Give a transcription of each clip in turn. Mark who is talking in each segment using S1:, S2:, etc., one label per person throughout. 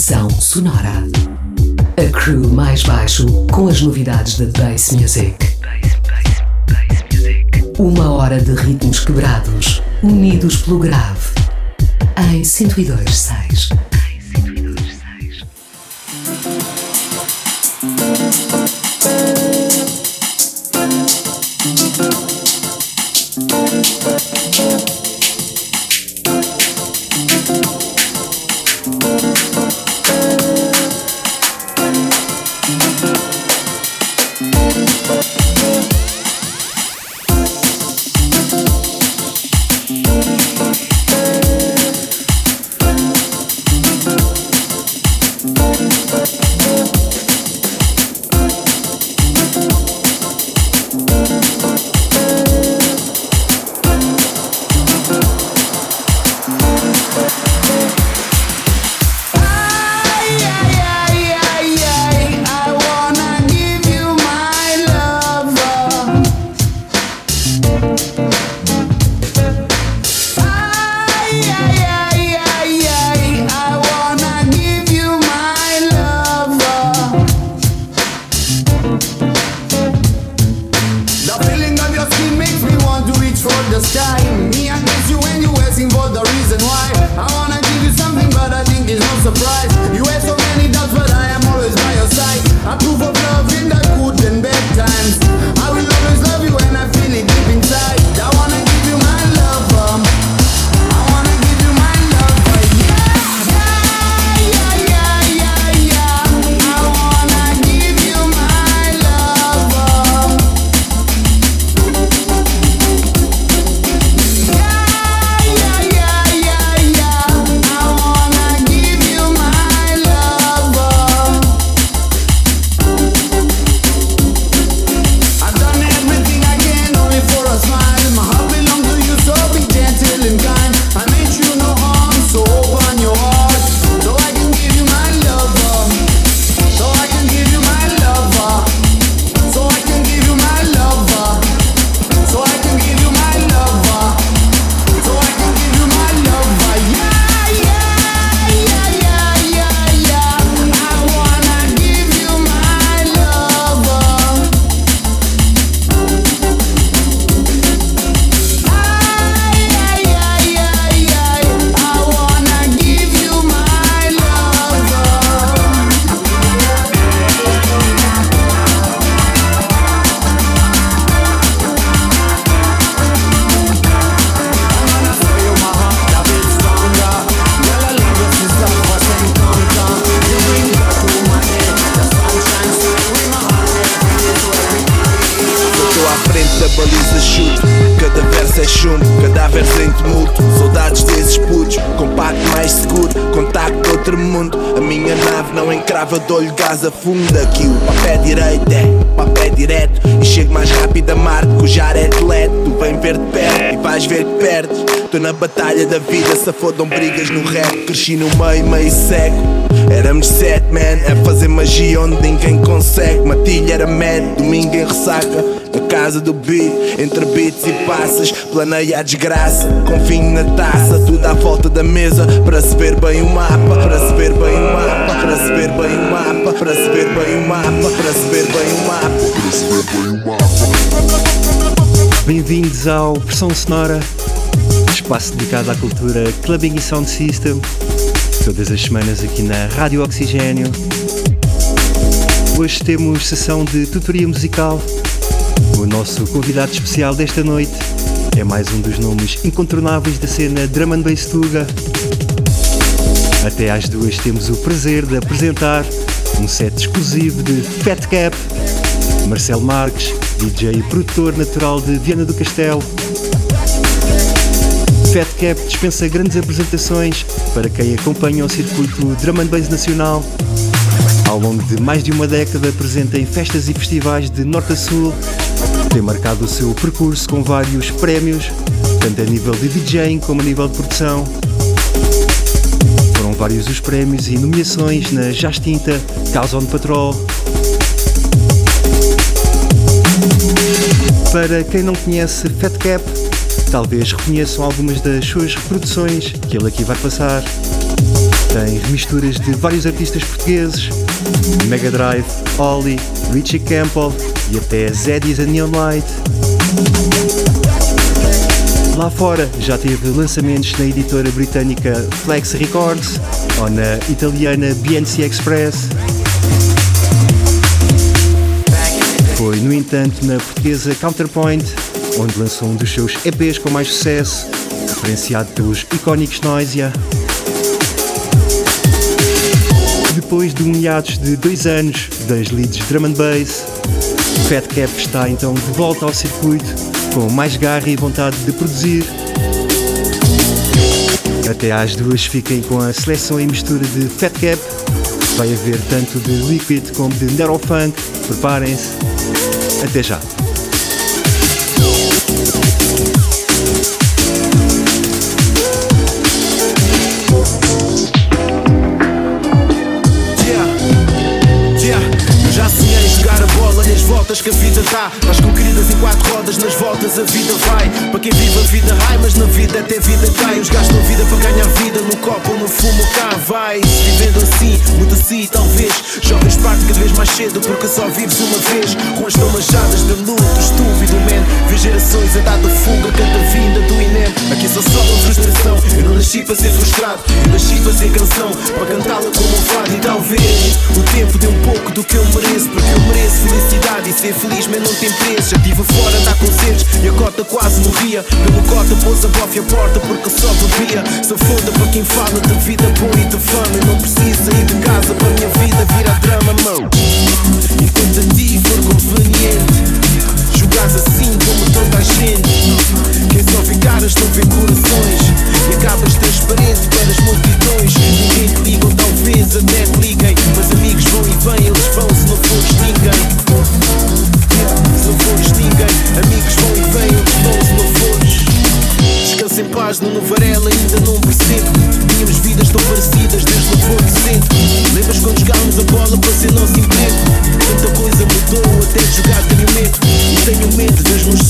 S1: Estação Sonora. A crew mais baixo com as novidades da Bass Music. Uma hora de ritmos quebrados, unidos pelo grave. Em 102.6.
S2: cego. Éramos sete, man, a fazer magia onde ninguém consegue. Matilha era mad, domingo em ressaca. Na casa do beat, entre beats e passas Planeia a desgraça, com vinho na taça Tudo à volta da mesa, para se ver bem o mapa Para se ver bem o mapa, para se ver bem o mapa Para se ver bem o mapa, para se ver bem o mapa. Para se ver bem o
S3: mapa Bem-vindos ao Pressão Sonora espaço dedicado à cultura clubbing e sound system, todas as semanas aqui na Rádio Oxigênio. Hoje temos sessão de tutoria musical. O nosso convidado especial desta noite é mais um dos nomes incontornáveis da cena Drum and Bass Tuga. Até às duas temos o prazer de apresentar um set exclusivo de Fat Cap, Marcelo Marques, DJ e produtor natural de Viana do Castelo, Fat Cap dispensa grandes apresentações para quem acompanha o circuito Drum and Bass nacional. Ao longo de mais de uma década apresenta em festas e festivais de norte a sul. Tem marcado o seu percurso com vários prémios, tanto a nível de DJing como a nível de produção. Foram vários os prémios e nomeações na Jastinta, Cause on Patrol. Para quem não conhece Fat Cap, Talvez reconheçam algumas das suas reproduções que ele aqui vai passar. Tem remisturas de vários artistas portugueses, Mega Drive, Ollie, Richie Campbell e até Zeddy's and Neon Light. Lá fora já teve lançamentos na editora britânica Flex Records ou na italiana BNC Express. Foi, no entanto, na portuguesa Counterpoint, onde lançou um dos seus EPs com mais sucesso, referenciado pelos icónicos Noisia. Depois de um hiatus de dois anos das leads Drum and Bass, Fat Cap está então de volta ao circuito com mais garra e vontade de produzir. Até às duas fiquem com a seleção e mistura de Fat Cap. Vai haver tanto de Liquid como de Neurofunk. Preparem-se. Até já!
S2: Que a vida dá. Nós com queridas em quatro rodas, nas voltas a vida vai. Para quem vive a vida high, mas na vida até vida cai. Os gastam vida para ganhar vida, no copo ou no fumo cá vai. Vivendo assim, muito assim, talvez. Jovens parte cada vez mais cedo, porque só vives uma vez. Ruas tão manchadas de luto, estúpido man. Vê gerações a dar de fuga, canta vinda do INEM. Aqui só sobra frustração. Eu não nasci para ser frustrado, eu nasci para ser canção. Para cantá-la como um fado, e talvez o tempo dê um pouco do que eu mereço, porque eu mereço felicidade e ser feliz, mas não tem preço. Já tive fora dar concertos e a cota quase morria. Pelo cota pôs a bofe a porta porque só bebia. Sou foda para quem fala de vida boa e de fama. Eu não preciso sair de casa para minha vida virar drama, mão. Enquanto a ti for conveniente. Jogares assim como toda a gente. Quem só vê caras não vê corações E acabas transparente para as multidões. Ninguém te liga ou talvez até te liguem. Mas amigos vão e vêm, eles vão se não fores ninguém. Se não fores ninguém. Amigos vão e vêm, eles vão se não fores. Descansa em paz, no Varela ainda não percebo. Tínhamos vidas tão parecidas desde o for decente Lembras quando jogámos a bola para ser nosso emprego? Tanta coisa mudou, até jogar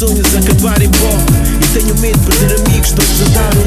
S2: sonhos acabarem em pó. E tenho medo de perder amigos todos a dar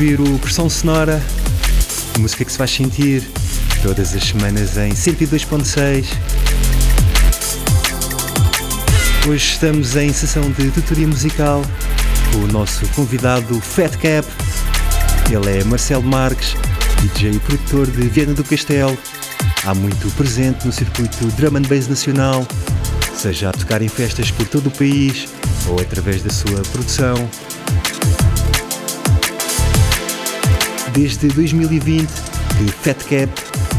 S3: ouvir o Pressão Sonora, música que se faz sentir todas as semanas em 102.6. Hoje estamos em sessão de tutoria musical com o nosso convidado Fat Cap. Ele é Marcelo Marques, DJ e produtor de Viena do Castelo. Há muito presente no circuito drum and bass nacional, seja a tocar em festas por todo o país ou através da sua produção Desde 2020 que Fat Cap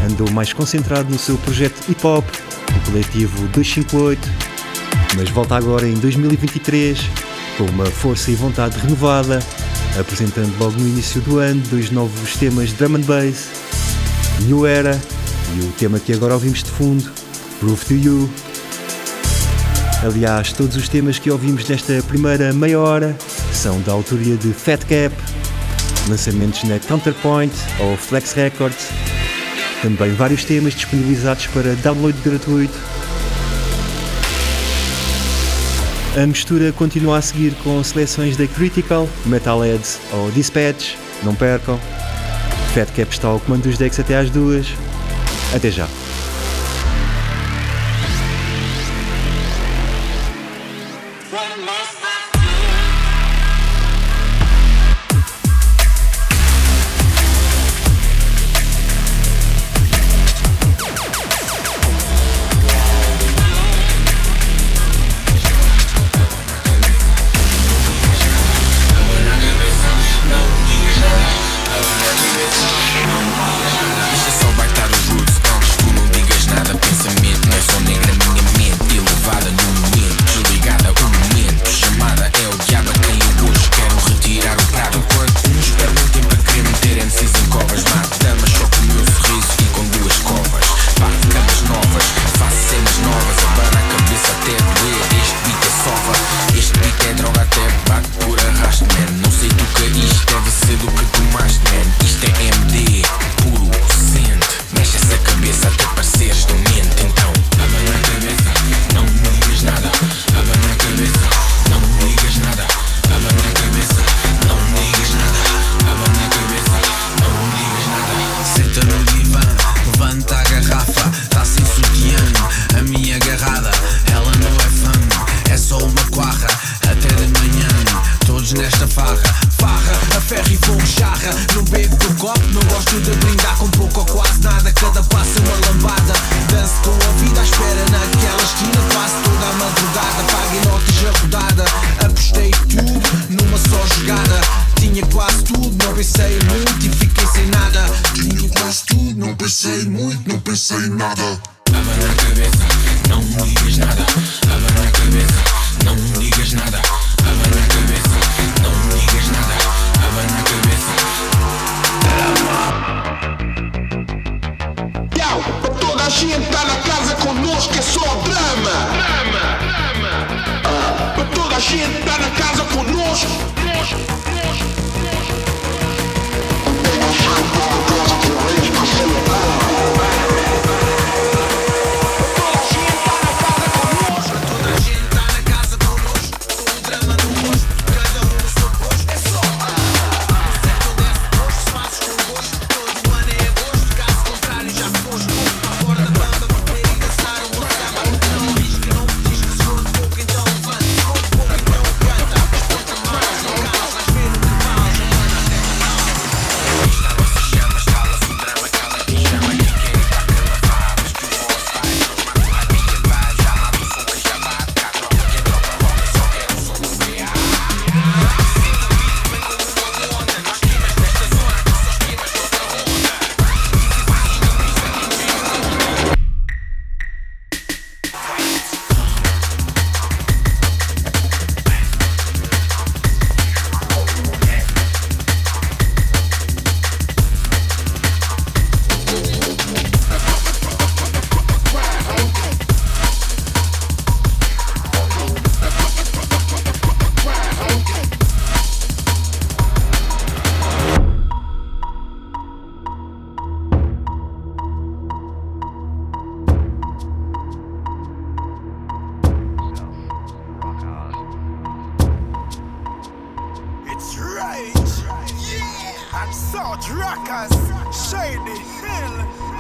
S3: andou mais concentrado no seu projeto hip hop, o coletivo 258, mas volta agora em 2023 com uma força e vontade renovada, apresentando logo no início do ano dois novos temas drum and bass, New Era e o tema que agora ouvimos de fundo, Proof to You. Aliás, todos os temas que ouvimos nesta primeira meia hora são da autoria de Fat Cap lançamentos na Counterpoint ou Flex Records, também vários temas disponibilizados para download gratuito.
S2: A mistura continua a seguir com seleções da Critical, Metalheads ou Dispatch, não percam. Fatcap está ao comando dos decks até às duas. Até já!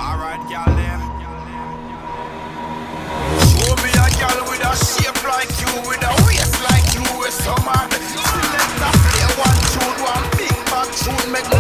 S4: Alright, gal, them. Show me a gal with a shape like you, with a waist like you, with some man. Select a play one tune, one big back tune, make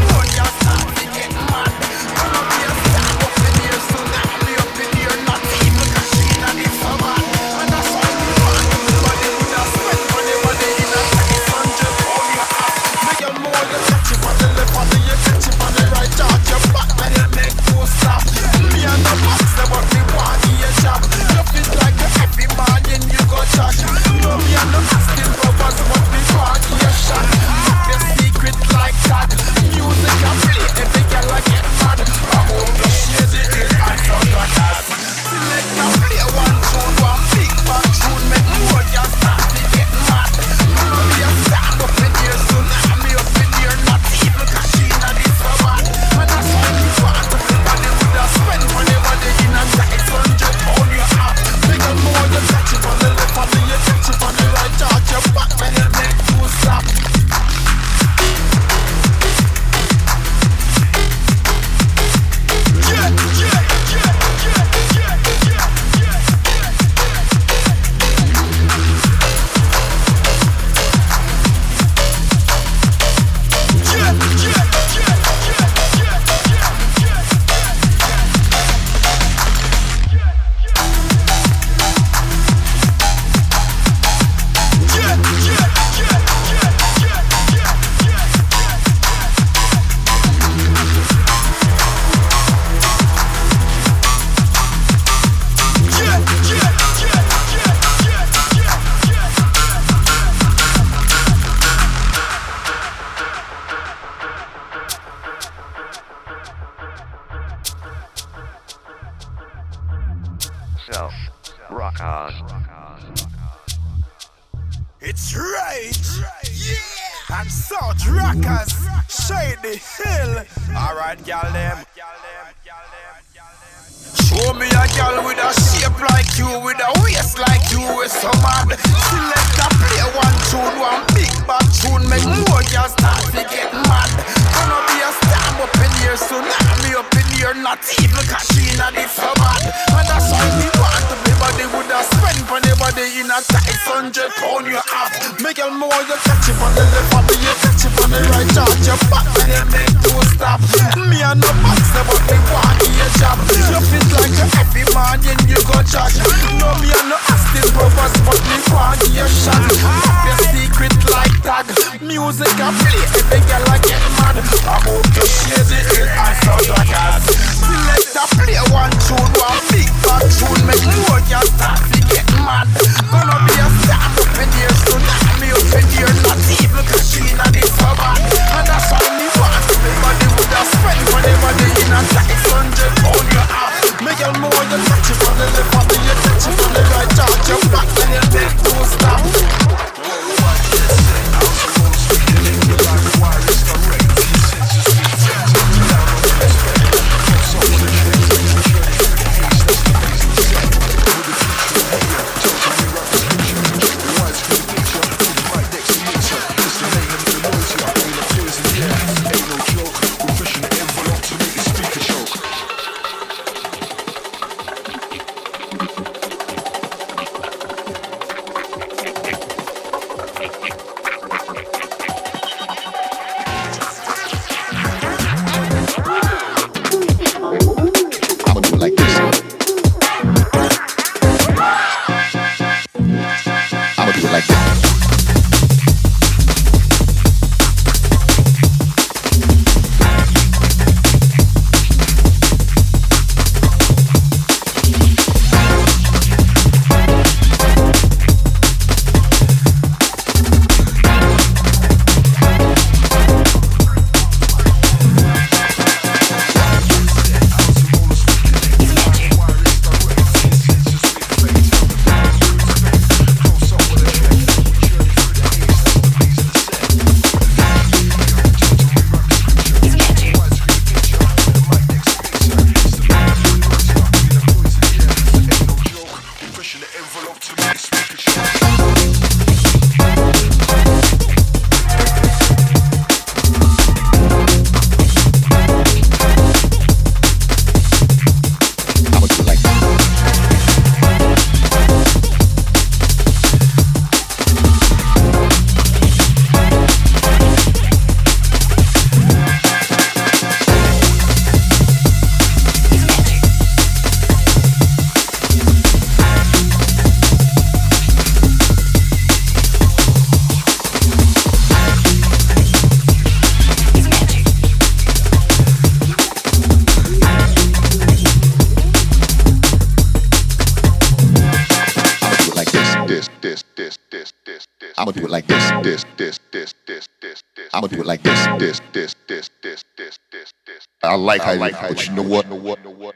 S5: I'ma do it like this, this, this, this, this, this, this. I'ma do it like this, this, this, this, this, this, this, this. I like how, you like how, you know what?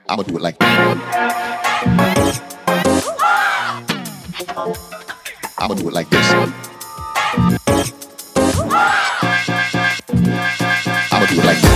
S5: I'ma do it like. this. I'ma do it like this. I'ma do it like this.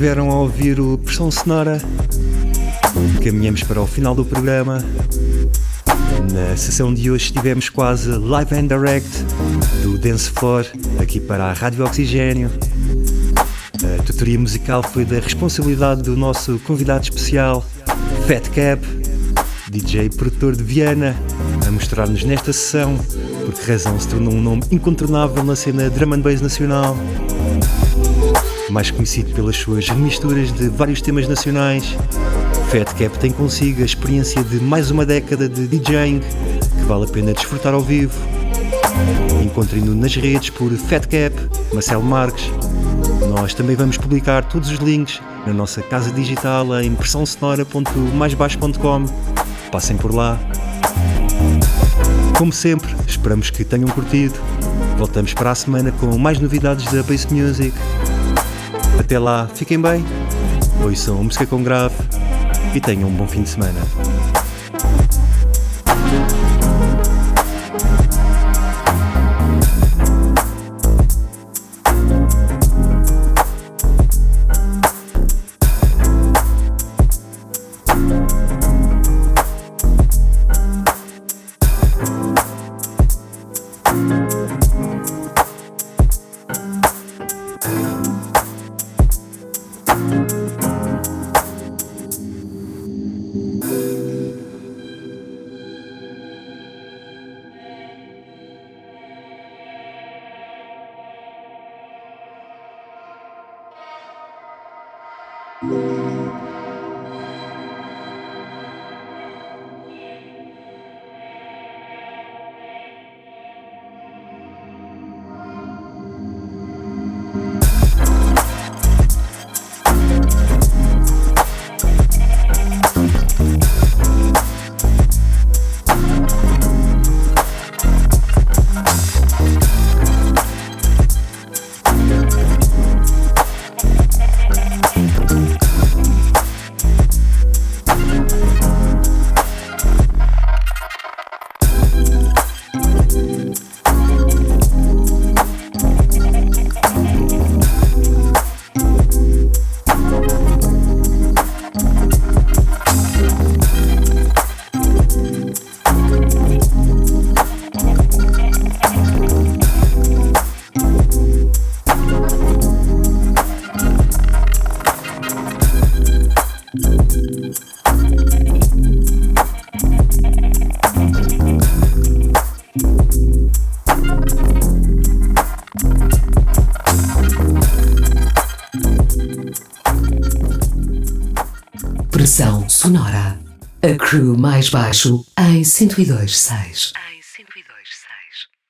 S3: Estiveram a ouvir o Pressão Sonora. Caminhamos para o final do programa. Na sessão de hoje estivemos quase live and direct do Dance Floor aqui para a Rádio Oxigênio. A tutoria musical foi da responsabilidade do nosso convidado especial, Fat Cap, DJ produtor de Viana, a mostrar-nos nesta sessão por que razão se tornou um nome incontornável na cena drum and bass nacional mais conhecido pelas suas remisturas de vários temas nacionais. Fat Cap tem consigo a experiência de mais uma década de DJing que vale a pena desfrutar ao vivo. Encontre-no nas redes por Fat Cap, Marcelo Marques. Nós também vamos publicar todos os links na nossa casa digital em pressãosonora.maisbaixo.com. Passem por lá. Como sempre, esperamos que tenham curtido. Voltamos para a semana com mais novidades da Bass Music. Até lá, fiquem bem, ouçam música com grave e tenham um bom fim de semana.
S1: Crew mais baixo em 102.6.